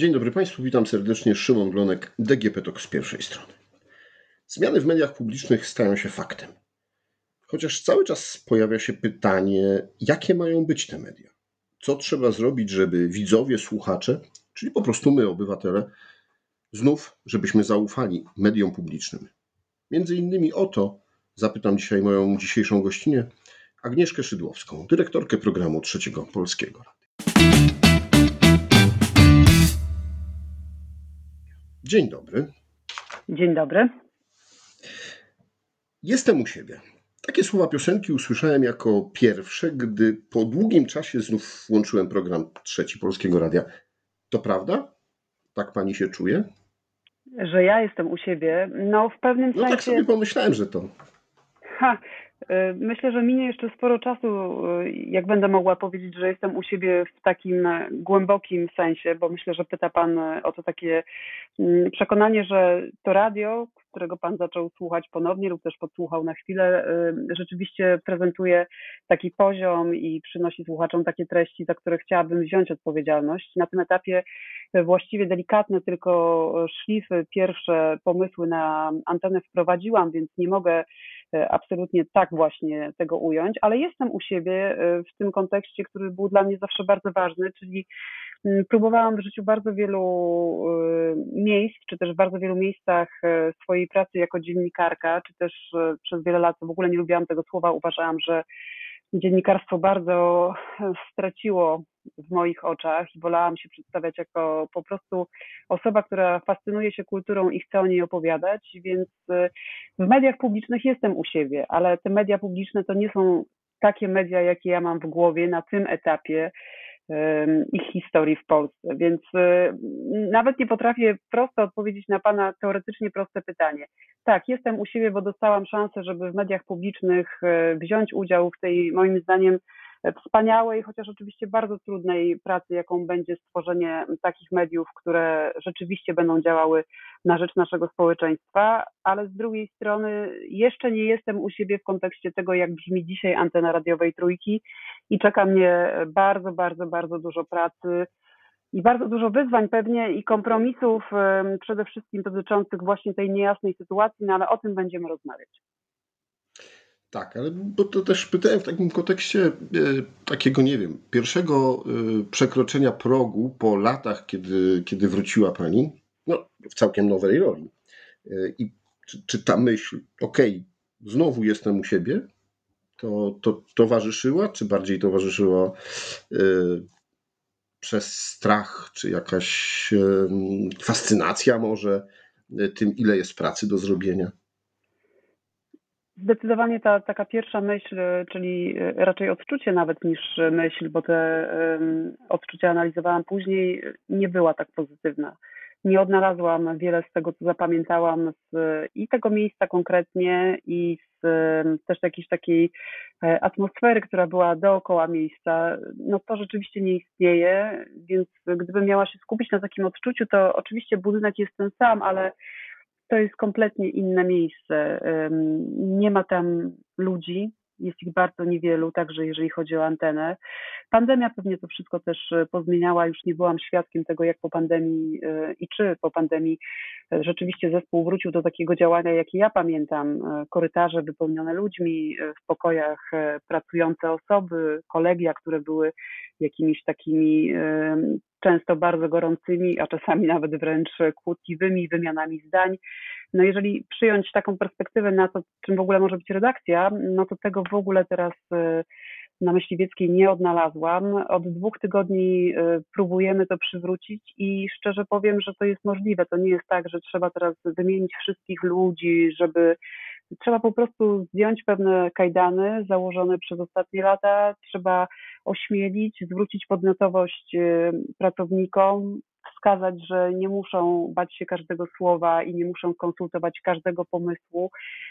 Dzień dobry Państwu, witam serdecznie. Szymon Glonek, DGP TOK z pierwszej strony. Zmiany w mediach publicznych stają się faktem. Chociaż cały czas pojawia się pytanie, jakie mają być te media? Co trzeba zrobić, żeby widzowie, słuchacze, czyli po prostu my, obywatele, znów, żebyśmy zaufali mediom publicznym? Między innymi o to zapytam dzisiaj moją dzisiejszą gościnę, Agnieszkę Szydłowską, dyrektorkę programu Trzeciego Polskiego. Dzień dobry. Dzień dobry. Jestem u siebie. Takie słowa piosenki usłyszałem jako pierwsze, gdy po długim czasie znów włączyłem program Trzeci Polskiego Radia. To prawda? Tak pani się czuje? Że ja jestem u siebie. No, w pewnym no tak sensie. tak sobie pomyślałem, że to. Ha, myślę, że minie jeszcze sporo czasu, y, jak będę mogła powiedzieć, że jestem u siebie w takim głębokim sensie, bo myślę, że pyta Pan o to takie mm, przekonanie, że to radio, którego Pan zaczął słuchać ponownie lub też podsłuchał na chwilę, rzeczywiście prezentuje taki poziom i przynosi słuchaczom takie treści, za które chciałabym wziąć odpowiedzialność. Na tym etapie właściwie delikatne tylko szlify, pierwsze pomysły na antenę wprowadziłam, więc nie mogę e, absolutnie tak właśnie tego ująć, ale jestem u siebie e, w tym kontekście, który był dla mnie zawsze bardzo ważny, czyli mm, próbowałam w życiu bardzo wielu e, miejsc, czy też w bardzo wielu miejscach swojej pracy jako dziennikarka, czy też przez wiele lat w ogóle nie lubiłam tego słowa, uważałam, że dziennikarstwo bardzo straciło w moich oczach i wolałam się przedstawiać jako po prostu osoba, która fascynuje się kulturą i chce o niej opowiadać, więc y, w mediach publicznych jestem u siebie, ale te media publiczne to nie są takie media, jakie ja mam w głowie na tym etapie ich historii w Polsce. Więc y, nawet nie potrafię prosto odpowiedzieć na Pana teoretycznie proste pytanie. Tak, jestem u siebie, bo dostałam szansę, żeby w mediach publicznych y, wziąć udział w tej, moim zdaniem, wspaniałej, chociaż oczywiście bardzo trudnej pracy, jaką będzie stworzenie takich mediów, które rzeczywiście będą działały na rzecz naszego społeczeństwa, ale z drugiej strony jeszcze nie jestem u siebie w kontekście tego, jak brzmi dzisiaj antena radiowej trójki i czeka mnie bardzo, bardzo, bardzo dużo pracy i bardzo dużo wyzwań pewnie i kompromisów, przede wszystkim dotyczących właśnie tej niejasnej sytuacji, no ale o tym będziemy rozmawiać. Tak, ale bo to też pytałem w takim kontekście e, takiego, nie wiem, pierwszego e, przekroczenia progu po latach, kiedy, kiedy wróciła Pani, no, w całkiem nowej roli. E, I czy, czy ta myśl, okej, okay, znowu jestem u siebie, to, to towarzyszyła, czy bardziej towarzyszyła przez strach, czy jakaś fascynacja może tym, ile jest pracy do zrobienia? Zdecydowanie ta taka pierwsza myśl, czyli raczej odczucie nawet niż myśl, bo te odczucia analizowałam później, nie była tak pozytywna. Nie odnalazłam wiele z tego, co zapamiętałam z i tego miejsca konkretnie, i z też jakiejś takiej e, atmosfery, która była dookoła miejsca. No to rzeczywiście nie istnieje, więc gdybym miała się skupić na takim odczuciu, to oczywiście budynek jest ten sam, ale to jest kompletnie inne miejsce. Nie ma tam ludzi, jest ich bardzo niewielu, także jeżeli chodzi o antenę. Pandemia pewnie to wszystko też e, pozmieniała, już nie byłam świadkiem tego, jak po pandemii e, i czy po pandemii e, rzeczywiście zespół wrócił do takiego działania, jakie ja pamiętam. Korytarze wypełnione ludźmi, w pokojach pracujące osoby, kolegia, które były jakimiś takimi często bardzo gorącymi, a czasami nawet wręcz kłótliwymi wymianami zdań. No jeżeli przyjąć taką perspektywę na to, czym w ogóle może być redakcja, no to tego w ogóle teraz y, na Myśliwieckiej nie odnalazłam. Od dwóch tygodni y, próbujemy to przywrócić i szczerze powiem, że to jest możliwe. To nie jest tak, że trzeba teraz wymienić wszystkich ludzi, żeby trzeba po prostu zdjąć pewne kajdany założone przez ostatnie lata, trzeba ośmielić, zwrócić podmiotowość y, pracownikom, wskazać, że nie muszą bać się każdego słowa i nie muszą konsultować każdego pomysłu.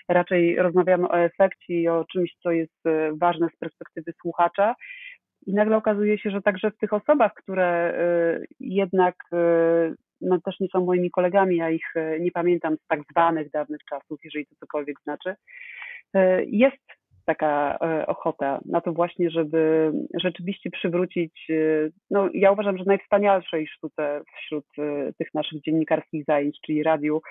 Raczej rozmawiamy o efekcie i o czymś, co jest y, ważne z perspektywy słuchacza. I nagle okazuje się, że także w tych osobach, które y, jednak no, też nie są moimi kolegami, ja ich nie pamiętam z tak zwanych dawnych czasów, jeżeli to cokolwiek znaczy, jest taka e, ochota na to właśnie, żeby rzeczywiście przywrócić, e, no ja uważam, że najwspanialszej sztuce wśród e, tych naszych dziennikarskich zajęć, czyli radiu,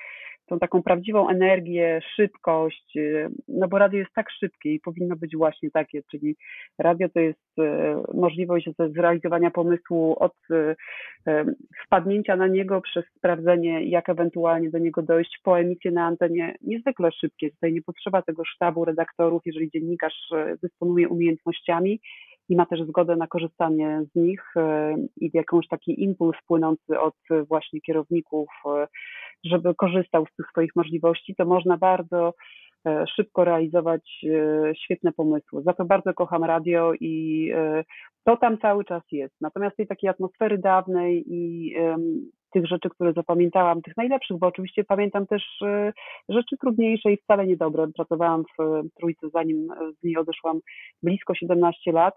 tą taką prawdziwą energię, szybkość, y, no bo radio jest tak szybkie i powinno być właśnie takie, czyli radio to jest y, możliwość zrealizowania pomysłu od y, wpadnięcia na niego przez sprawdzenie, jak ewentualnie do niego dojść, po emisję na antenie niezwykle szybkie. Tutaj nie potrzeba tego sztabu redaktorów, jeżeli dziennikarz dysponuje umiejętnościami, i ma też zgodę na korzystanie z nich i jakąś taki impuls płynący od właśnie kierowników żeby korzystał z tych swoich możliwości, to można bardzo e, szybko realizować e, świetne pomysły. Za to bardzo kocham radio i e, to tam cały czas jest. Natomiast tej takiej atmosfery dawnej i tych rzeczy, które zapamiętałam, tych najlepszych, bo oczywiście pamiętam też rzeczy trudniejsze i wcale niedobre. Pracowałam w Trójce, zanim z niej odeszłam blisko 17 lat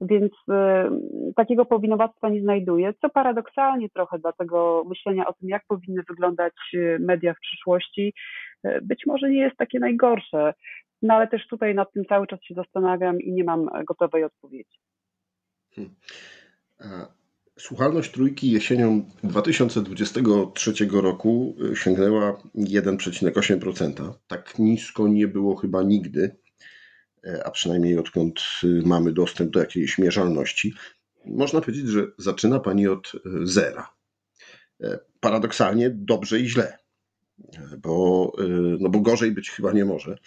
więc y, takiego powinowactwa nie znajduję, co paradoksalnie trochę dla tego myślenia o tym, jak powinny wyglądać y, media w przyszłości, y, być może nie jest takie najgorsze. No ale też tutaj nad tym cały czas się zastanawiam i nie mam gotowej odpowiedzi. Hmm. Słuchalność trójki jesienią 2023 roku sięgnęła 1,8%. Tak nisko nie było chyba nigdy. E, a przynajmniej odkąd y, mamy dostęp do jakiejś mierzalności, można powiedzieć, że zaczyna Pani od zera. Paradoksalnie dobrze i źle, bo, no bo gorzej być chyba nie może.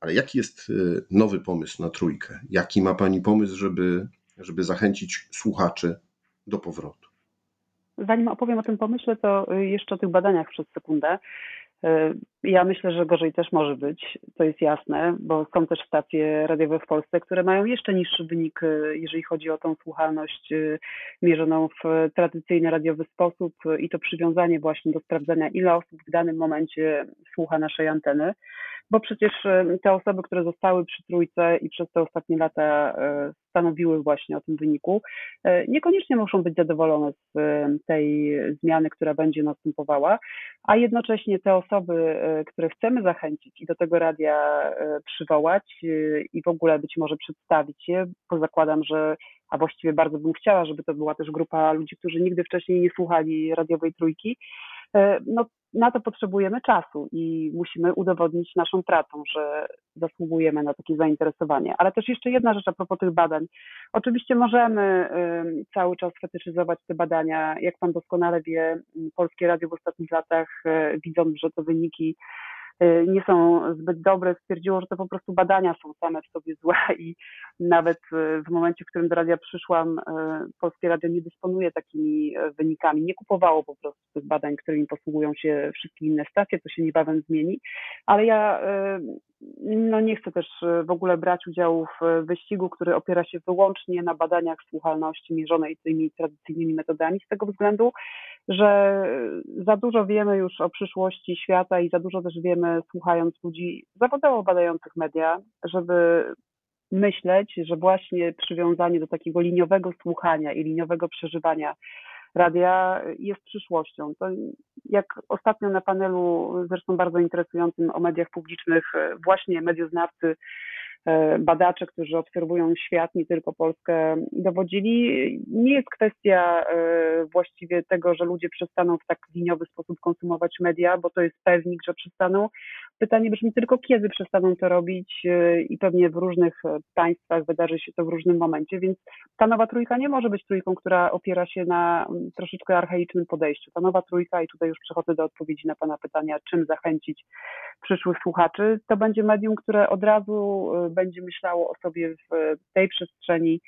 Ale jaki jest nowy pomysł na trójkę? Jaki ma Pani pomysł, żeby, żeby zachęcić słuchaczy do powrotu? Zanim opowiem o tym pomyśle, to jeszcze o tych badaniach przez sekundę. E, ja myślę, że gorzej też może być, to jest jasne, bo są też stacje radiowe w Polsce, które mają jeszcze niższy wynik, e, jeżeli chodzi o tą słuchalność mierzoną w tradycyjny radiowy sposób i to przywiązanie właśnie do sprawdzania, ile osób w danym momencie słucha naszej anteny bo przecież te osoby, które zostały przy trójce i przez te ostatnie lata e, stanowiły właśnie o tym wyniku, e, niekoniecznie muszą być zadowolone z tej zmiany, która będzie następowała, a jednocześnie te osoby, e, które chcemy zachęcić i do tego radia przywołać i w ogóle być może przedstawić je, bo zakładam, że a właściwie bardzo bym chciała, żeby to była też grupa ludzi, którzy nigdy wcześniej nie słuchali radiowej trójki, no na to potrzebujemy czasu i musimy udowodnić naszą pracą, że zasługujemy na takie zainteresowanie. Ale też jeszcze jedna rzecz a propos tych badań. Oczywiście możemy cały czas fetyszyzować te badania. Jak Pan doskonale wie, Polskie Radio w ostatnich latach, e, widząc, że te wyniki Y, nie są zbyt dobre, stwierdziło, że to po prostu badania są same w sobie złe i nawet y, w momencie, w którym do radia przyszłam, y, Polskie Radio nie dysponuje takimi wynikami, nie kupowało po prostu tych badań, którymi posługują się wszystkie inne stacje, to się niebawem zmieni, ale ja no nie chcę też w ogóle brać udziału w wyścigu, który opiera się wyłącznie na badaniach słuchalności mierzonej tymi tradycyjnymi metodami, z tego względu, że za dużo wiemy już o przyszłości świata i za dużo też wiemy, słuchając ludzi zawodowo badających media, żeby myśleć, że właśnie przywiązanie do takiego liniowego słuchania i liniowego przeżywania radia jest przyszłością. To jak ostatnio na panelu, zresztą bardzo interesującym o mediach publicznych, właśnie medioznawcy badacze, którzy obserwują świat, nie tylko Polskę, dowodzili. Nie jest kwestia e, właściwie tego, że ludzie przestaną w tak liniowy sposób konsumować media, bo to jest pewnik, że przestaną. Pytanie brzmi tylko, kiedy przestaną to robić e, i pewnie w różnych państwach wydarzy się to w różnym momencie, więc ta nowa trójka nie może być trójką, która opiera się na troszeczkę archaicznym podejściu. Ta nowa trójka, i tutaj już przechodzę do odpowiedzi na Pana pytania, czym zachęcić przyszłych słuchaczy, to będzie medium, które od razu będzie myślało o sobie w tej przestrzeni,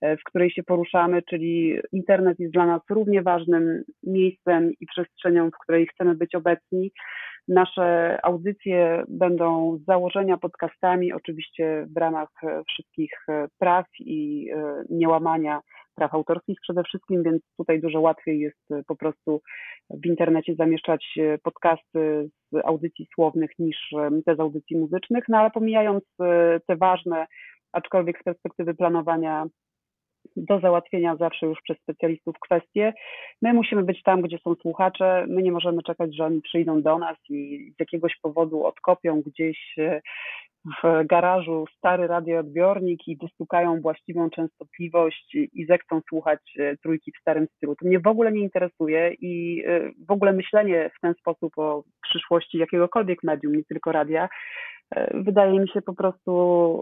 e, w której się poruszamy, czyli internet jest dla nas równie ważnym miejscem i przestrzenią, w której chcemy być obecni. Nasze audycje będą z założenia podcastami, oczywiście w ramach wszystkich praw i e, niełamania praw autorskich przede wszystkim, więc tutaj dużo łatwiej jest po prostu w internecie zamieszczać podcasty z audycji słownych niż te z audycji muzycznych, no ale pomijając e, te ważne, aczkolwiek z perspektywy planowania do załatwienia zawsze już przez specjalistów kwestie. My musimy być tam, gdzie są słuchacze. My nie możemy czekać, że oni przyjdą do nas i z jakiegoś powodu odkopią gdzieś e, w garażu stary radioodbiornik i wystukają właściwą częstotliwość i zechcą słuchać e, trójki w starym stylu. To mnie w ogóle nie interesuje i e, w ogóle myślenie w ten sposób o przyszłości jakiegokolwiek medium, nie tylko radia, wydaje mi się po prostu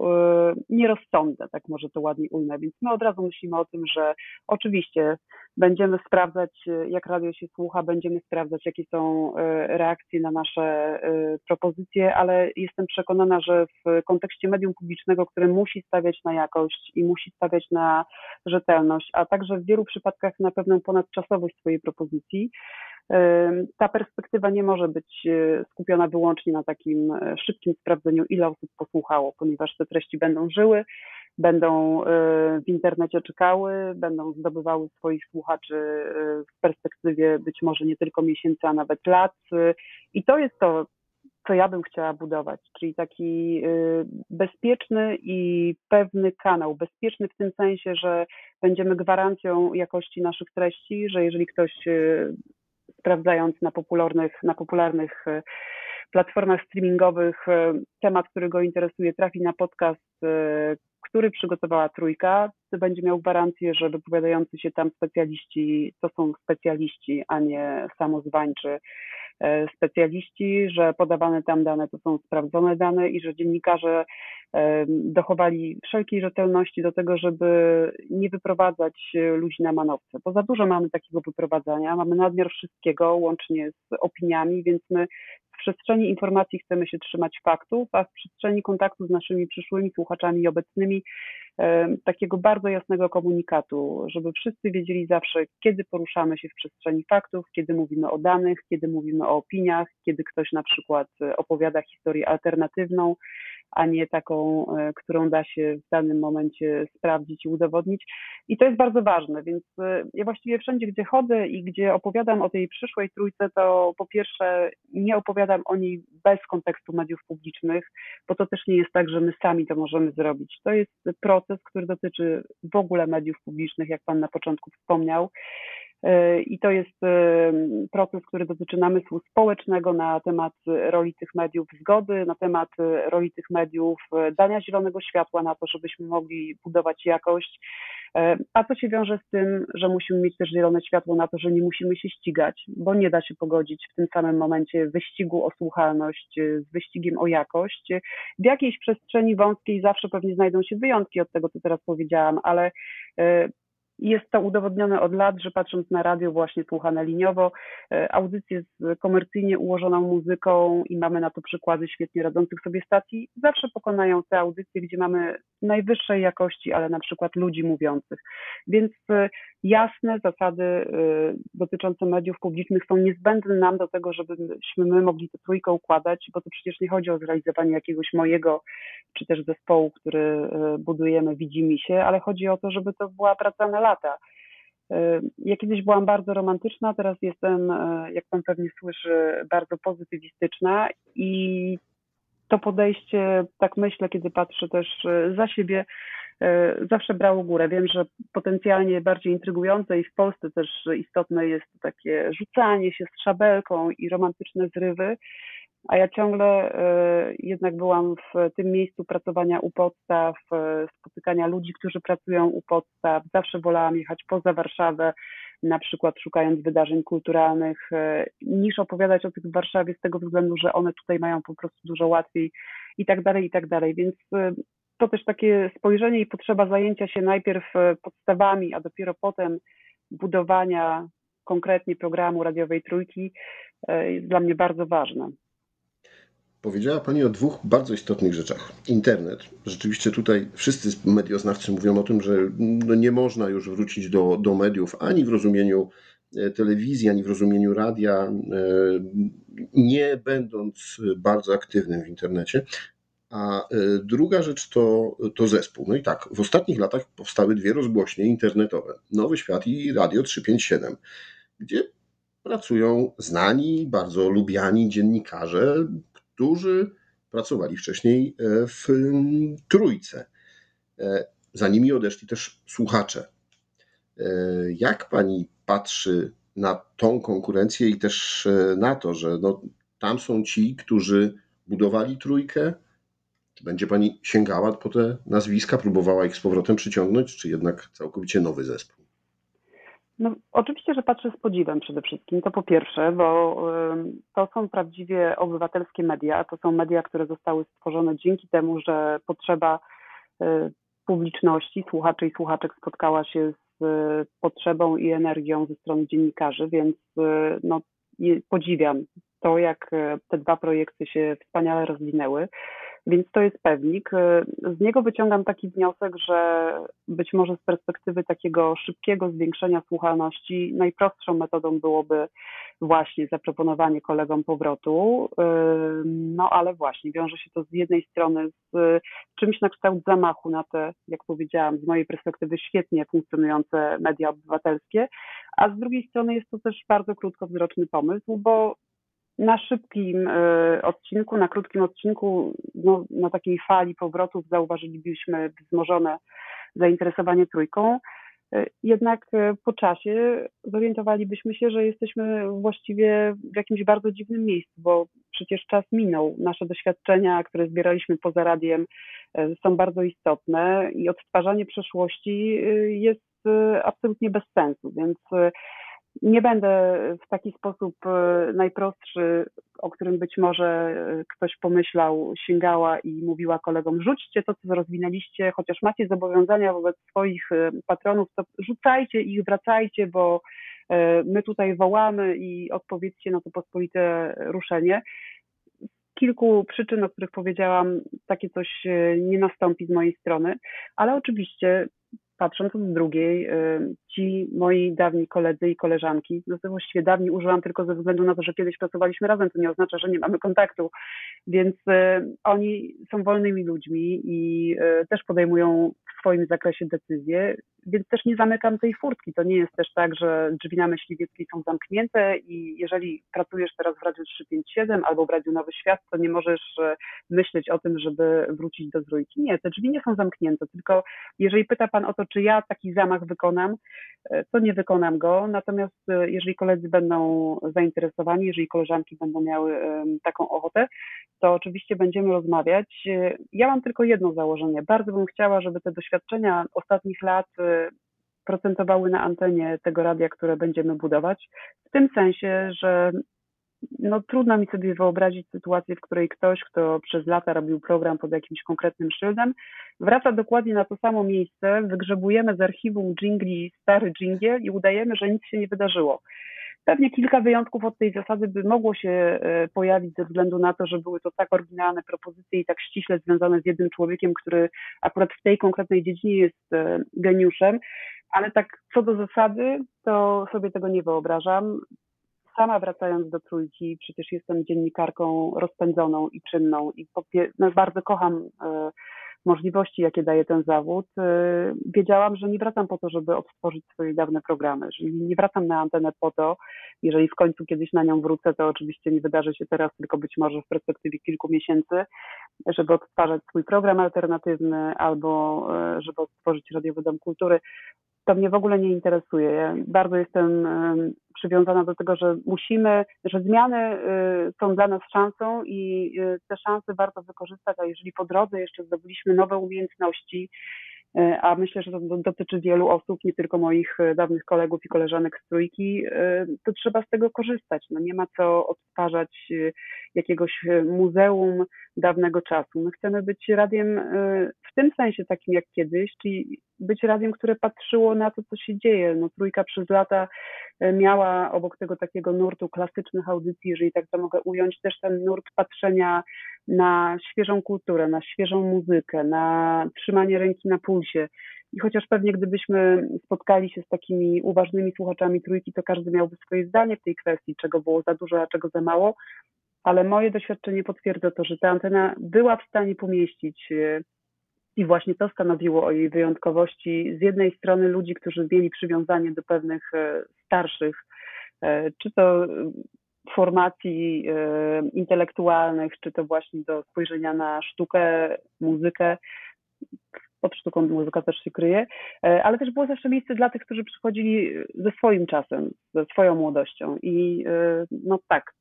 e, nierozsądne, tak może to ładnie ujmę. Więc my od razu myślimy o tym, że oczywiście będziemy sprawdzać, e, jak radio się słucha, będziemy sprawdzać, jakie są reakcje na nasze propozycje, ale jestem przekonana, że w kontekście medium publicznego, które musi stawiać na jakość i musi stawiać na rzetelność, a także w wielu przypadkach na pewną ponadczasowość swojej propozycji, ta perspektywa nie może być e, skupiona wyłącznie na takim e, szybkim sprawdzeniu, ile osób posłuchało, ponieważ te treści będą żyły, będą e, w internecie czekały, będą zdobywały swoich słuchaczy w perspektywie być może nie tylko miesięcy, a nawet lat. I to jest to, co ja bym chciała budować, czyli taki bezpieczny i pewny kanał. Bezpieczny w tym sensie, że będziemy gwarancją jakości naszych treści, że jeżeli ktoś sprawdzając na popularnych, na popularnych e, platformach streamingowych e, temat, który go interesuje, trafi na podcast, e, który przygotowała Trójka, to będzie miał gwarancję, że wypowiadający się tam specjaliści to są specjaliści, a nie samozwańczy specjaliści, że podawane tam dane to są sprawdzone dane i że dziennikarze dochowali wszelkiej rzetelności do tego, żeby nie wyprowadzać ludzi na manowce, bo za dużo mamy takiego wyprowadzania, mamy nadmiar wszystkiego, łącznie z opiniami, więc my w przestrzeni informacji chcemy się trzymać faktów, a w przestrzeni kontaktu z naszymi przyszłymi słuchaczami i obecnymi takiego bardzo jasnego komunikatu, żeby wszyscy wiedzieli zawsze, kiedy poruszamy się w przestrzeni faktów, kiedy mówimy o danych, kiedy mówimy o opiniach, kiedy ktoś na przykład opowiada historię alternatywną, a nie taką, e, którą da się w danym momencie sprawdzić i udowodnić. I to jest bardzo ważne, więc e, ja właściwie wszędzie, gdzie chodzę i gdzie opowiadam o tej przyszłej trójce, to po pierwsze nie opowiadam o niej bez kontekstu mediów publicznych, bo to też nie jest tak, że my sami to możemy zrobić. To jest proces, który dotyczy w ogóle mediów publicznych, jak Pan na początku wspomniał. I to jest proces, który dotyczy namysłu społecznego na temat roli tych mediów, zgody na temat roli tych mediów, dania zielonego światła na to, żebyśmy mogli budować jakość. A co się wiąże z tym, że musimy mieć też zielone światło na to, że nie musimy się ścigać, bo nie da się pogodzić w tym samym momencie wyścigu o słuchalność z wyścigiem o jakość. W jakiejś przestrzeni wąskiej zawsze pewnie znajdą się wyjątki od tego, co teraz powiedziałam, ale jest to udowodnione od lat, że patrząc na radio właśnie słuchane liniowo, e, audycje z komercyjnie ułożoną muzyką i mamy na to przykłady świetnie radzących sobie stacji, zawsze pokonają te audycje, gdzie mamy najwyższej jakości, ale na przykład ludzi mówiących. Więc e, jasne zasady e, dotyczące mediów publicznych są niezbędne nam do tego, żebyśmy my mogli tę trójkę układać, bo to przecież nie chodzi o zrealizowanie jakiegoś mojego czy też zespołu, który budujemy, widzimy się, ale chodzi o to, żeby to była praca na lata. Ja kiedyś byłam bardzo romantyczna, teraz jestem, jak pan pewnie słyszy, bardzo pozytywistyczna i to podejście, tak myślę, kiedy patrzę też za siebie, zawsze brało górę. Wiem, że potencjalnie bardziej intrygujące i w Polsce też istotne jest takie rzucanie się z szabelką i romantyczne zrywy, a ja ciągle e, jednak byłam w tym miejscu pracowania u podstaw, e, spotykania ludzi, którzy pracują u podstaw. Zawsze wolałam jechać poza Warszawę, na przykład szukając wydarzeń kulturalnych, e, niż opowiadać o tych w Warszawie z tego względu, że one tutaj mają po prostu dużo łatwiej i tak dalej, i tak dalej. Więc to też takie spojrzenie i potrzeba zajęcia się najpierw podstawami, a dopiero potem budowania konkretnie programu radiowej trójki jest dla mnie bardzo ważne. Powiedziała Pani o dwóch bardzo istotnych rzeczach. Internet. Rzeczywiście tutaj wszyscy medioznawcy mówią o tym, że no nie można już wrócić do, do mediów ani w rozumieniu e, telewizji, ani w rozumieniu radia, e, nie będąc bardzo aktywnym w internecie. A e, druga rzecz to, to zespół. No i tak, w ostatnich latach powstały dwie rozgłośnie internetowe: Nowy Świat i Radio 357, gdzie pracują znani, bardzo lubiani dziennikarze, którzy pracowali wcześniej e, w trójce. E, za nimi odeszli też słuchacze. E, jak pani patrzy na tą konkurencję i też na to, że no, tam są ci, którzy budowali trójkę, Będzie pani sięgała po te nazwiska, próbowała ich z powrotem przyciągnąć, czy jednak całkowicie nowy zespół? No, oczywiście, że patrzę z podziwem przede wszystkim. To po pierwsze, bo to są prawdziwie obywatelskie media. To są media, które zostały stworzone dzięki temu, że potrzeba y, publiczności, słuchaczy i słuchaczek spotkała się z potrzebą i energią ze strony dziennikarzy, więc y, no, podziwiam to, jak te dwa projekty się wspaniale rozwinęły. Więc to jest pewnik. Z niego wyciągam taki wniosek, że być może z perspektywy takiego szybkiego zwiększenia słuchalności najprostszą metodą byłoby właśnie zaproponowanie kolegom powrotu. No ale właśnie wiąże się to z jednej strony z czymś na kształt zamachu na te, jak powiedziałam, z mojej perspektywy świetnie funkcjonujące media obywatelskie, a z drugiej strony jest to też bardzo krótkowzroczny pomysł, bo na szybkim e, odcinku, na krótkim odcinku, no, na takiej fali powrotów zauważylibyśmy wzmożone zainteresowanie trójką. E, jednak e, po czasie zorientowalibyśmy się, że jesteśmy właściwie w jakimś bardzo dziwnym miejscu, bo przecież czas minął. Nasze doświadczenia, które zbieraliśmy poza radiem, są bardzo istotne i odtwarzanie przeszłości jest absolutnie bez sensu. Więc nie będę w taki sposób e, najprostszy, o którym być może e, ktoś pomyślał, sięgała i mówiła kolegom: rzućcie to, co rozwinęliście, chociaż macie zobowiązania wobec swoich e, patronów, to rzucajcie ich, wracajcie, bo my tutaj wołamy i odpowiedzcie na to pospolite ruszenie. Kilku przyczyn, o których powiedziałam, takie coś nie nastąpi z mojej strony, ale oczywiście patrząc z drugiej, y, ci moi dawni koledzy i koleżanki, no to właściwie dawni użyłam tylko ze względu na to, że kiedyś pracowaliśmy razem, to nie oznacza, że nie mamy kontaktu, więc y, oni są wolnymi ludźmi i y, też podejmują w swoim zakresie decyzje, więc też nie zamykam tej furtki. To nie jest też tak, że drzwi na Myśliwieckiej są zamknięte i jeżeli pracujesz teraz w Radiu 357 albo w Radiu Nowy Świat, to nie możesz myśleć o tym, żeby wrócić do Zrójki. Nie, te drzwi nie są zamknięte, tylko jeżeli pyta Pan o to, czy ja taki zamach wykonam, e, to nie wykonam go. Natomiast e, jeżeli koledzy będą zainteresowani, jeżeli koleżanki będą miały taką ochotę, to oczywiście będziemy rozmawiać. E, ja mam tylko jedno założenie. Bardzo bym chciała, żeby te doświadczenia ostatnich lat procentowały na antenie tego radia, które będziemy budować. W tym sensie, że no, trudno mi sobie wyobrazić sytuację, w której ktoś, kto przez lata robił program pod jakimś konkretnym szyldem, wraca dokładnie na to samo miejsce, wygrzebujemy z archiwum jingli stary dżingiel i udajemy, że nic się nie wydarzyło. Pewnie kilka wyjątków od tej zasady by mogło się e, pojawić ze względu na to, że były to tak oryginalne propozycje i tak ściśle związane z jednym człowiekiem, który akurat w tej konkretnej dziedzinie jest e, geniuszem, ale tak co do zasady, to sobie tego nie wyobrażam sama wracając do trójki, przecież jestem dziennikarką rozpędzoną i czynną i no, bardzo kocham e, możliwości, jakie daje ten zawód. E, wiedziałam, że nie wracam po to, żeby odtworzyć swoje dawne programy, że nie wracam na antenę po to, jeżeli w końcu kiedyś na nią wrócę, to oczywiście nie wydarzy się teraz, tylko być może w perspektywie kilku miesięcy, żeby odtwarzać swój program alternatywny albo e, żeby odtworzyć Radiowy Dom Kultury to mnie w ogóle nie interesuje. Ja bardzo jestem przywiązana do tego, że musimy, że zmiany y, są dla nas szansą i y, te szanse warto wykorzystać, a jeżeli po drodze jeszcze zdobyliśmy nowe umiejętności, y, a myślę, że to dotyczy wielu osób, nie tylko moich dawnych kolegów i koleżanek z trójki, to trzeba z tego korzystać. No nie ma co odtwarzać jakiegoś muzeum dawnego czasu. My chcemy być radiem tym sensie takim jak kiedyś, czyli być radiem, które patrzyło na to, co się dzieje. No, trójka przez lata e, miała obok tego takiego nurtu klasycznych audycji, jeżeli tak to mogę ująć, też ten nurt patrzenia na świeżą kulturę, na świeżą muzykę, na trzymanie ręki na pulsie. I chociaż pewnie gdybyśmy spotkali się z takimi uważnymi słuchaczami trójki, to każdy miałby swoje zdanie w tej kwestii, czego było za dużo, a czego za mało, ale moje doświadczenie potwierdza to, że ta antena była w stanie pomieścić e, i właśnie to stanowiło o jej wyjątkowości z jednej strony ludzi, którzy mieli przywiązanie do pewnych e, starszych, e, czy to formacji e, intelektualnych, czy to właśnie do spojrzenia na sztukę, muzykę. Pod sztuką muzyka też się kryje, ale też było zawsze miejsce dla tych, którzy przychodzili ze swoim czasem, ze swoją młodością. I no tak,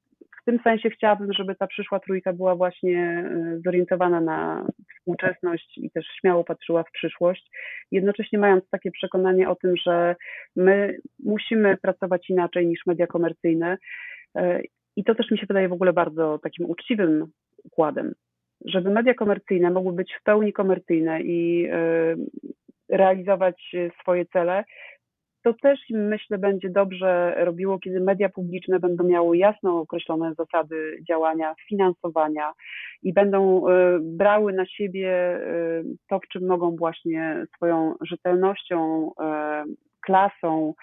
tym sensie chciałabym, żeby ta przyszła trójka była właśnie zorientowana na współczesność i też śmiało patrzyła w przyszłość, jednocześnie mając takie przekonanie o tym, że my musimy pracować inaczej niż media komercyjne. I to też mi się wydaje w ogóle bardzo takim uczciwym układem, żeby media komercyjne mogły być w pełni komercyjne i realizować swoje cele, to też myślę będzie dobrze robiło, kiedy media publiczne będą miały jasno określone zasady działania, finansowania i będą e, brały na siebie e, to, w czym mogą właśnie swoją rzetelnością, e, klasą,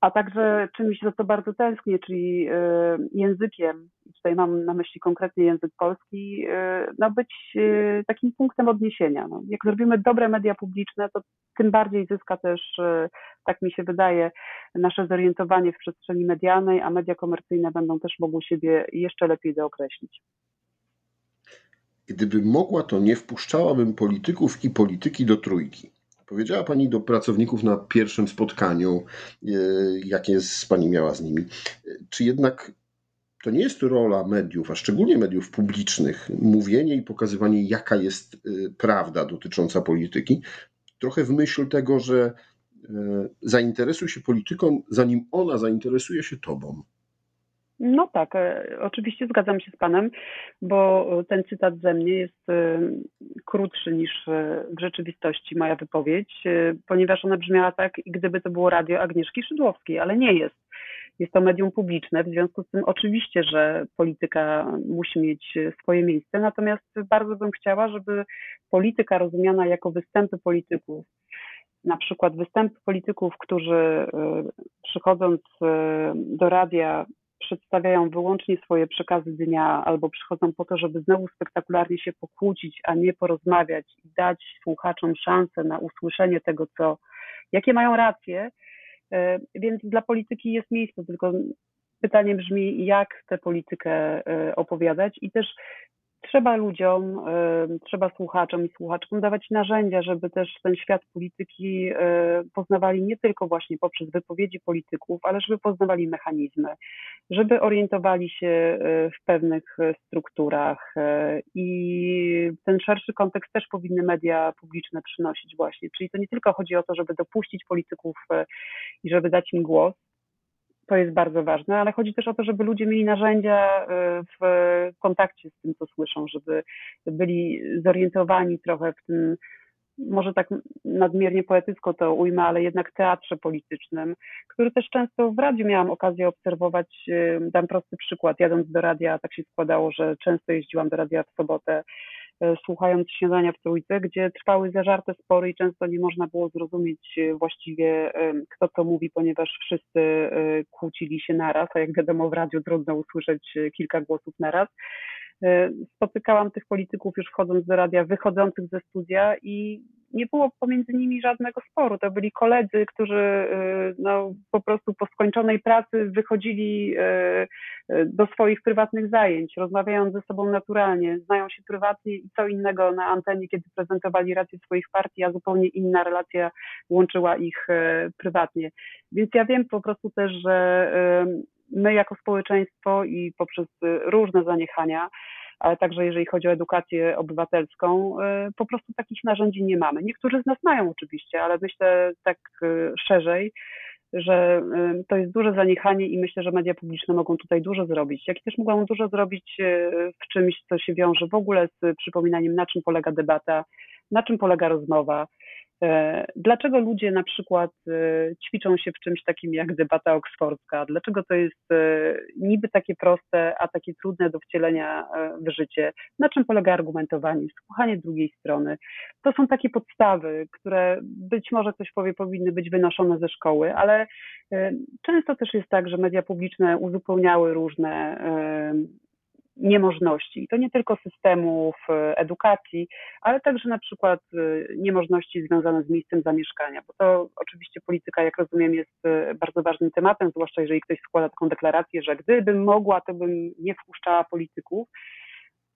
a także czymś, za co bardzo tęsknię, czyli e, językiem, tutaj mam na myśli konkretnie język polski, e, no być takim punktem odniesienia. No, jak zrobimy dobre media publiczne, to tym bardziej zyska też, tak mi się wydaje, nasze zorientowanie w przestrzeni medialnej, a media komercyjne będą też mogły siebie jeszcze lepiej dookreślić. Gdyby mogła, to nie wpuszczałabym polityków i polityki do trójki. Powiedziała Pani do pracowników na pierwszym spotkaniu, e, jakie Pani miała z nimi. Czy jednak to nie jest rola mediów, a szczególnie mediów publicznych, mówienie i pokazywanie, jaka jest e, prawda dotycząca polityki, trochę w myśl tego, że e, zainteresuj się polityką, zanim ona zainteresuje się Tobą. No tak, e, oczywiście zgadzam się z Panem, bo ten cytat ze mnie jest e, krótszy niż w rzeczywistości moja wypowiedź, e, ponieważ ona brzmiała tak, gdyby to było radio Agnieszki Szydłowskiej, ale nie jest. Jest to medium publiczne, w związku z tym oczywiście, że polityka musi mieć swoje miejsce, natomiast bardzo bym chciała, żeby polityka rozumiana jako występy polityków, na przykład występy polityków, którzy przychodząc do radia przedstawiają wyłącznie swoje przekazy dnia albo przychodzą po to, żeby znowu spektakularnie się pokłócić, a nie porozmawiać i dać słuchaczom szansę na usłyszenie tego, co, jakie mają racje. E, więc dla polityki jest miejsce, tylko pytanie brzmi, jak tę politykę e, opowiadać i też trzeba ludziom, trzeba słuchaczom i słuchaczkom dawać narzędzia, żeby też ten świat polityki poznawali nie tylko właśnie poprzez wypowiedzi polityków, ale żeby poznawali mechanizmy, żeby orientowali się w pewnych strukturach i ten szerszy kontekst też powinny media publiczne przynosić właśnie. Czyli to nie tylko chodzi o to, żeby dopuścić polityków i żeby dać im głos, to jest bardzo ważne, ale chodzi też o to, żeby ludzie mieli narzędzia y, w kontakcie z tym, co słyszą, żeby byli zorientowani trochę w tym, może tak nadmiernie poetycko to ujmę, ale jednak teatrze politycznym, który też często w radiu miałam okazję obserwować. Y, dam prosty przykład. Jadąc do radia, tak się składało, że często jeździłam do radia w sobotę słuchając śniadania w Trójce, gdzie trwały zażarte spory i często nie można było zrozumieć e, właściwie e, kto co mówi, ponieważ wszyscy kłócili się naraz, a jak wiadomo w radiu trudno usłyszeć kilka głosów naraz. Spotykałam tych polityków już wchodząc do radia, wychodzących ze studia i nie było pomiędzy nimi żadnego sporu. To byli koledzy, którzy y, no, po prostu po skończonej pracy wychodzili y, do swoich prywatnych zajęć, rozmawiając ze sobą naturalnie, znają się prywatnie i co innego na antenie, kiedy prezentowali rację swoich partii, a zupełnie inna relacja łączyła ich prywatnie. Więc ja wiem po prostu też, że my jako społeczeństwo i poprzez różne zaniechania, ale także jeżeli chodzi o edukację obywatelską, y, po prostu takich narzędzi nie mamy. Niektórzy z nas mają oczywiście, ale myślę tak y, szerzej, że y, to jest duże zaniechanie i myślę, że media publiczne mogą tutaj dużo zrobić. Jak też mogą dużo zrobić w czymś, co się wiąże w ogóle z przypominaniem, na czym polega debata, na czym polega rozmowa, E, dlaczego ludzie na przykład e, ćwiczą się w czymś takim jak debata oksfordzka? Dlaczego to jest e, niby takie proste, a takie trudne do wcielenia w życie? Na czym polega argumentowanie, słuchanie drugiej strony? To są takie podstawy, które być może ktoś powie powinny być wynoszone ze szkoły, ale często też jest tak, że media publiczne uzupełniały różne niemożności. I to nie tylko systemów e, edukacji, ale także na przykład e, niemożności związane z miejscem zamieszkania, bo to oczywiście polityka, jak rozumiem, jest e, bardzo ważnym tematem, zwłaszcza jeżeli ktoś składa taką deklarację, że gdybym mogła, to bym nie wpuszczała polityków.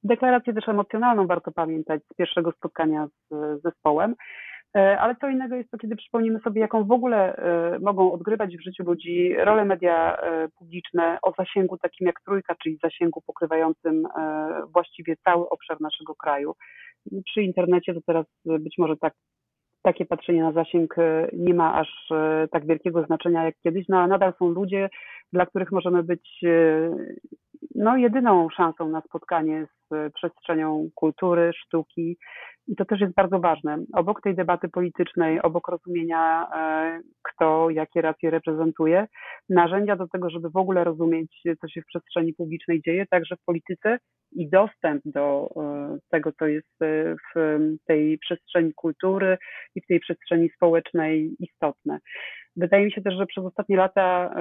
Deklarację też emocjonalną warto pamiętać z pierwszego spotkania z zespołem. E, ale co innego jest to, kiedy przypomnimy sobie, jaką w ogóle e, mogą odgrywać w życiu ludzi rolę media e, publiczne o zasięgu takim jak trójka, czyli zasięgu pokrywającym właściwie cały obszar naszego kraju. Przy internecie to teraz być może tak, takie patrzenie na zasięg nie ma aż tak wielkiego znaczenia jak kiedyś, no ale nadal są ludzie, dla których możemy być no, jedyną szansą na spotkanie z przestrzenią kultury, sztuki, i to też jest bardzo ważne. Obok tej debaty politycznej, obok rozumienia, e, kto jakie racje reprezentuje, narzędzia do tego, żeby w ogóle rozumieć, co się w przestrzeni publicznej dzieje, także w polityce i dostęp do e, tego, co jest e, w tej przestrzeni kultury i w tej przestrzeni społecznej istotne. Wydaje mi się też, że przez ostatnie lata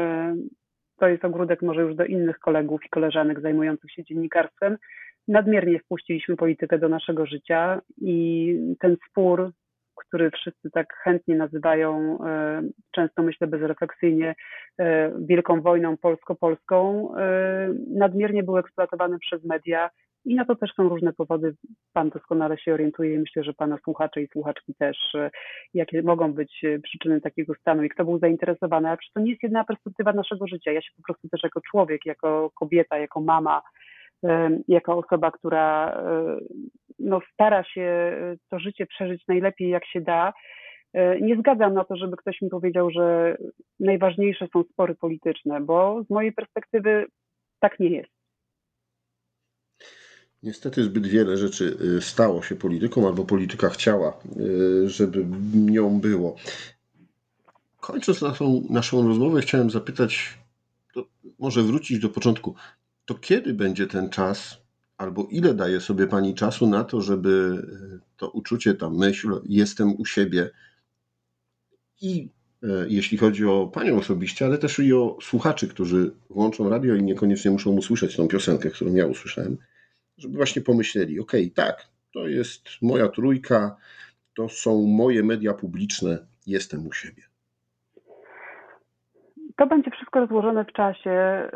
to jest ogródek może już do innych kolegów i koleżanek zajmujących się dziennikarstwem, nadmiernie wpuściliśmy politykę do naszego życia i ten spór, który wszyscy tak chętnie nazywają, e, często myślę bezrefleksyjnie, e, wielką wojną polsko-polską, e, nadmiernie był eksploatowany przez media i na to też są różne powody. Pan doskonale się orientuje myślę, że Pana słuchacze i słuchaczki też, jakie mogą być przyczyny takiego stanu i kto był zainteresowany. Ale to nie jest jedna perspektywa naszego życia. Ja się po prostu też jako człowiek, jako kobieta, jako mama, jako osoba, która no, stara się to życie przeżyć najlepiej jak się da. Nie zgadzam na to, żeby ktoś mi powiedział, że najważniejsze są spory polityczne, bo z mojej perspektywy tak nie jest. Niestety zbyt wiele rzeczy y, stało się polityką, albo polityka chciała, y, żeby nią było. Kończąc naszą, naszą rozmowę, chciałem zapytać, może wrócić do początku. To kiedy będzie ten czas, albo ile daje sobie Pani czasu na to, żeby e, to uczucie, ta myśl, jestem u siebie? I jeśli chodzi o Panią osobiście, ale też i o słuchaczy, którzy włączą radio i niekoniecznie muszą usłyszeć tą piosenkę, którą ja usłyszałem, żeby właśnie pomyśleli, ok, tak, to jest moja trójka, to są moje media publiczne, jestem u siebie. To będzie wszystko rozłożone w czasie,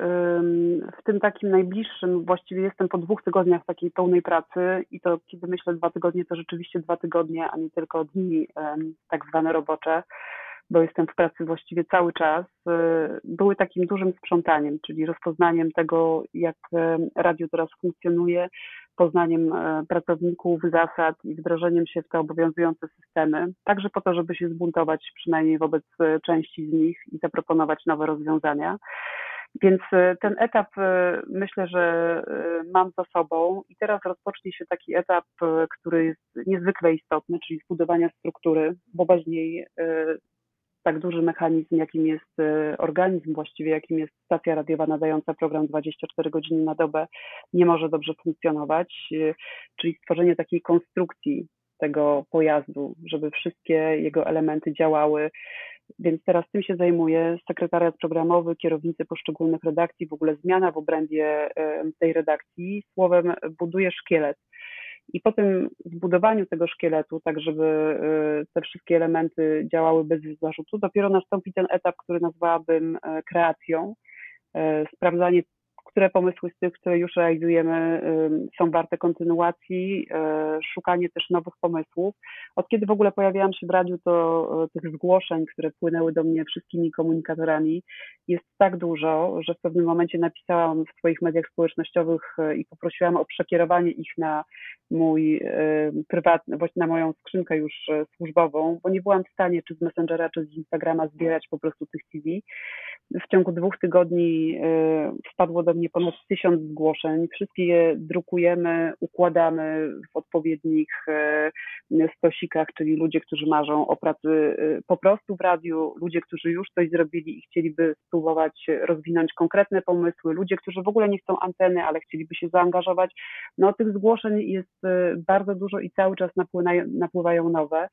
w tym takim najbliższym, właściwie jestem po dwóch tygodniach takiej pełnej pracy i to kiedy myślę dwa tygodnie, to rzeczywiście dwa tygodnie, a nie tylko dni tak zwane robocze, bo jestem w pracy właściwie cały czas, y, były takim dużym sprzątaniem, czyli rozpoznaniem tego, jak radio teraz funkcjonuje, poznaniem e, pracowników, zasad i wdrożeniem się w te obowiązujące systemy, także po to, żeby się zbuntować przynajmniej wobec części z nich i zaproponować nowe rozwiązania. Więc ten etap myślę, że mam za sobą i teraz rozpocznie się taki etap, który jest niezwykle istotny, czyli zbudowania struktury, bo bez niej tak duży mechanizm, jakim jest e, organizm właściwie, jakim jest stacja radiowa nadająca program 24 godziny na dobę, nie może dobrze funkcjonować, e, czyli stworzenie takiej konstrukcji tego pojazdu, żeby wszystkie jego elementy działały. Więc teraz tym się zajmuje sekretariat programowy, kierownicy poszczególnych redakcji, w ogóle zmiana w obrębie e, tej redakcji. Słowem, buduje szkielet i po tym zbudowaniu tego szkieletu, tak żeby y, te wszystkie elementy działały bez zarzutu, dopiero nastąpi ten etap, który nazwałabym e, kreacją, e, sprawdzanie które pomysły z tych, które już realizujemy, są warte kontynuacji, e, szukanie też nowych pomysłów. Od kiedy w ogóle pojawiałam się w radiu, to e, tych zgłoszeń, które płynęły do mnie wszystkimi komunikatorami, jest tak dużo, że w pewnym momencie napisałam w swoich mediach społecznościowych e, i poprosiłam o przekierowanie ich na mój prywatny, właśnie na moją skrzynkę już służbową, bo nie byłam w stanie czy z Messengera, czy z Instagrama zbierać po prostu tych CV. W ciągu dwóch tygodni wpadło do mnie ponad tysiąc zgłoszeń. Wszystkie je drukujemy, układamy w odpowiednich e, stosikach, czyli ludzie, którzy marzą o pracy e, po prostu w radiu, ludzie, którzy już coś zrobili i chcieliby spróbować rozwinąć konkretne pomysły, ludzie, którzy w ogóle nie chcą anteny, ale chcieliby się zaangażować. No tych zgłoszeń jest e, bardzo dużo i cały czas napływają nowe.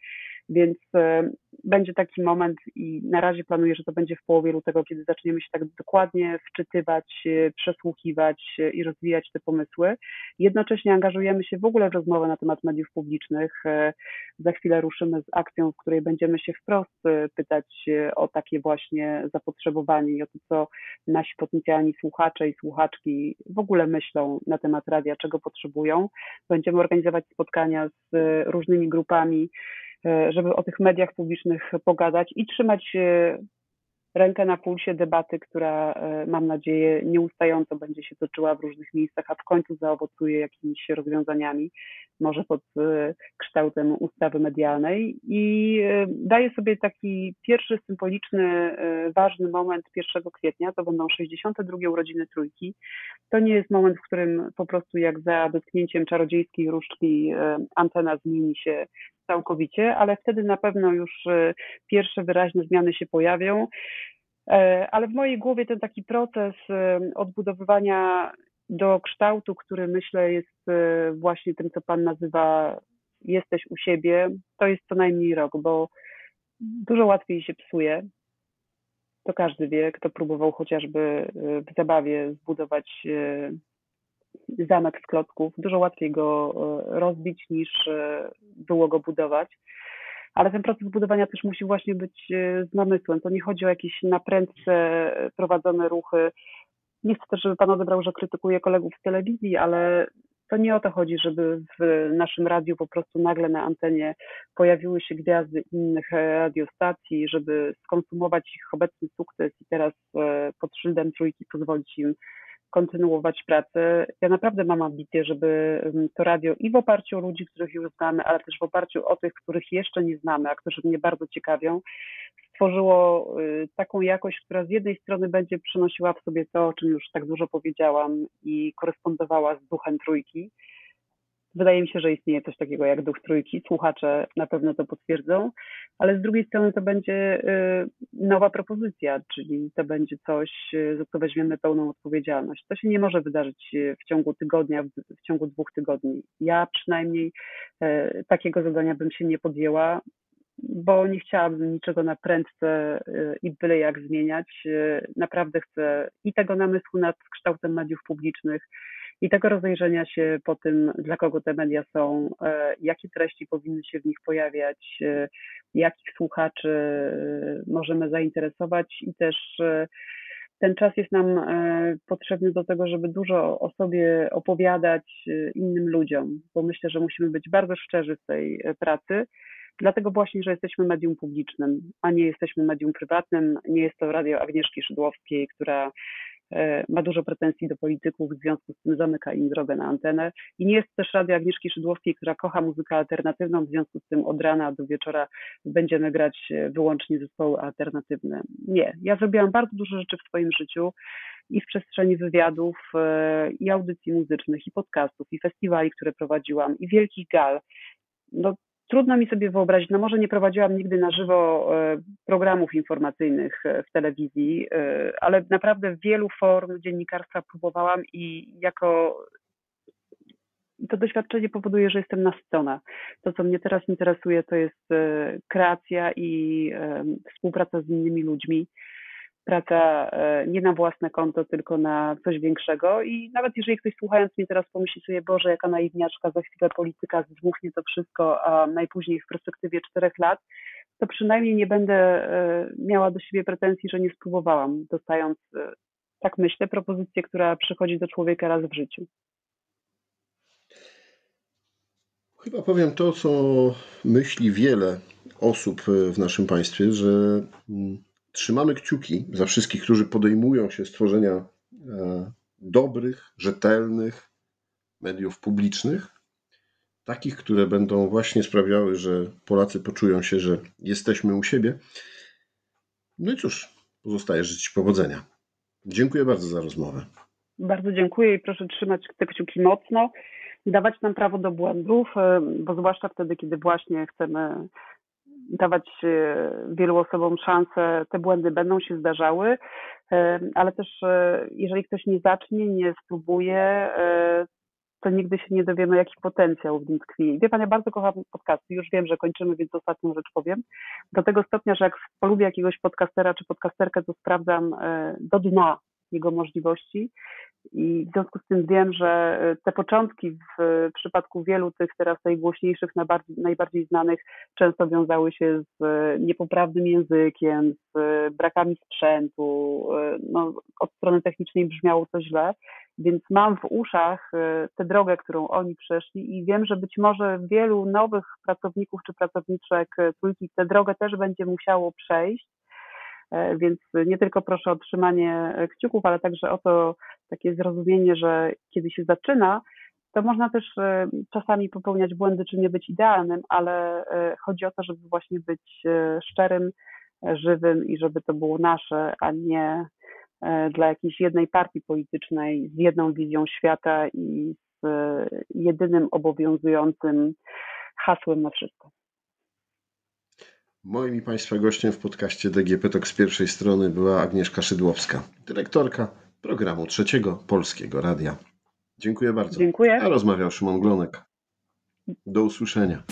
Więc e, będzie taki moment i na razie planuję, że to będzie w połowie lutego, kiedy zaczniemy się tak dokładnie wczytywać, e, przesłuchiwać e, i rozwijać te pomysły. Jednocześnie angażujemy się w ogóle w rozmowę na temat mediów publicznych. Za chwilę ruszymy z akcją, w której będziemy się wprost pytać o takie właśnie zapotrzebowanie i o to, co nasi potencjalni słuchacze i słuchaczki w ogóle myślą na temat radia, czego potrzebują. Będziemy organizować spotkania z różnymi grupami żeby o tych mediach publicznych pogadać i trzymać rękę na pulsie debaty, która e, mam nadzieję nieustająco będzie się toczyła w różnych miejscach, a w końcu zaowocuje jakimiś rozwiązaniami, może pod e, kształtem ustawy medialnej. I e, daję sobie taki pierwszy symboliczny, ważny moment 1 kwietnia, to będą 62 urodziny trójki. To nie jest moment, w którym po prostu jak za dotknięciem czarodziejskiej różdżki antena zmieni się całkowicie, ale wtedy na pewno już pierwsze wyraźne zmiany się pojawią. E, ale w mojej głowie ten taki proces e, odbudowywania do kształtu, który myślę jest e, właśnie tym, co Pan nazywa jesteś u siebie, to jest co najmniej rok, bo dużo łatwiej się psuje. To każdy wie, kto próbował chociażby w zabawie zbudować zamek z klocków. Dużo łatwiej go rozbić niż było go budować ale ten proces budowania też musi właśnie być e, z namysłem. To nie chodzi o jakieś naprędce prowadzone ruchy. Nie chcę też, żeby Pan odebrał, że krytykuję kolegów z telewizji, ale to nie o to chodzi, żeby w naszym radiu po prostu nagle na antenie pojawiły się gwiazdy innych radiostacji, żeby skonsumować ich obecny sukces i teraz e, pod szyldem trójki pozwolić im kontynuować pracę. Ja naprawdę mam ambicje, żeby to radio i w oparciu o ludzi, których już znamy, ale też w oparciu o tych, których jeszcze nie znamy, a którzy mnie bardzo ciekawią, stworzyło y, taką jakość, która z jednej strony będzie przynosiła w sobie to, o czym już tak dużo powiedziałam i korespondowała z duchem trójki, Wydaje mi się, że istnieje coś takiego jak duch trójki. Słuchacze na pewno to potwierdzą, ale z drugiej strony to będzie y, nowa propozycja, czyli to będzie coś, y, za co weźmiemy pełną odpowiedzialność. To się nie może wydarzyć y, w ciągu tygodnia, w ciągu dwóch tygodni. Ja przynajmniej takiego zadania bym się nie podjęła, bo nie chciałabym niczego na prędce i byle jak zmieniać. Naprawdę chcę i tego namysłu nad kształtem mediów publicznych, i tego rozejrzenia się po tym, dla kogo te media są, e, jakie treści powinny się w nich pojawiać, e, jakich słuchaczy e, możemy zainteresować i też ten czas jest nam potrzebny do tego, żeby dużo o sobie opowiadać innym ludziom, bo myślę, że musimy być bardzo szczerzy w tej pracy. Dlatego właśnie, że jesteśmy medium publicznym, a nie jesteśmy medium prywatnym. Nie jest to radio Agnieszki Szydłowskiej, która ma dużo pretensji do polityków, w związku z tym zamyka im drogę na antenę. I nie jest też radio Agnieszki Szydłowskiej, która kocha muzykę alternatywną, w związku z tym od rana do wieczora będziemy grać e, wyłącznie zespoły alternatywne. Nie, ja zrobiłam bardzo dużo rzeczy w swoim życiu i w przestrzeni wywiadów, e, i audycji muzycznych, i podcastów, i festiwali, które prowadziłam, i wielkich gal. No, Trudno mi sobie wyobrazić, no może nie prowadziłam nigdy na żywo e, programów informacyjnych e, w telewizji, e, ale naprawdę wielu form dziennikarstwa próbowałam i jako to doświadczenie powoduje, że jestem nasycona. To, co mnie teraz interesuje, to jest kreacja i współpraca z innymi ludźmi praca e, nie na własne konto, tylko na coś większego. I nawet jeżeli ktoś słuchając mnie teraz pomyśli sobie, Boże, jaka naiwniaczka, za chwilę polityka zdmuchnie to wszystko, a najpóźniej w perspektywie czterech lat, to przynajmniej nie będę e, miała do siebie pretensji, że nie spróbowałam, dostając, e, tak myślę, propozycję, która przychodzi do człowieka raz w życiu. Chyba powiem to, co myśli wiele osób w naszym państwie, że mm, Trzymamy kciuki za wszystkich, którzy podejmują się stworzenia e, dobrych, rzetelnych mediów publicznych, takich, które będą właśnie sprawiały, że Polacy poczują się, że jesteśmy u siebie. No i cóż, pozostaje życzyć powodzenia. Dziękuję bardzo za rozmowę. Bardzo dziękuję i proszę trzymać te kciuki mocno, dawać nam prawo do błędów, e, bo zwłaszcza wtedy, kiedy właśnie chcemy dawać e, wielu osobom szansę, te błędy będą się zdarzały, e, ale też e, jeżeli ktoś nie zacznie, nie spróbuje, to nigdy się nie dowiemy, jaki potencjał w nim tkwi. Wie Pan, ja bardzo kocham podcasty, już wiem, że kończymy, więc ostatnią rzecz powiem. Do tego stopnia, że jak polubię jakiegoś podcastera czy podcasterkę, to sprawdzam do dna jego możliwości i w związku z tym wiem, że e, te początki w przypadku wielu tych teraz najgłośniejszych, najbardziej znanych często wiązały się z e, niepoprawnym językiem, z brakami sprzętu. E, no, od strony technicznej brzmiało to źle. Więc mam w uszach e, tę drogę, którą oni przeszli i wiem, że być może wielu nowych pracowników czy pracowniczek e, trójki tę drogę też będzie musiało przejść. E, Więc nie tylko proszę o trzymanie kciuków, ale także o to takie zrozumienie, że kiedy się zaczyna, to można też e, czasami popełniać błędy, czy nie być idealnym, ale e, chodzi o to, żeby właśnie być e, szczerym, żywym i żeby to było nasze, a nie dla jakiejś jednej partii politycznej z jedną wizją świata i z jedynym obowiązującym hasłem na wszystko. Moim i Państwa gościem w podcaście DGP Talk z pierwszej strony była Agnieszka Szydłowska, dyrektorka programu Trzeciego Polskiego Radia. Dziękuję bardzo. Dziękuję. A rozmawiał Szymon Glonek. Do usłyszenia.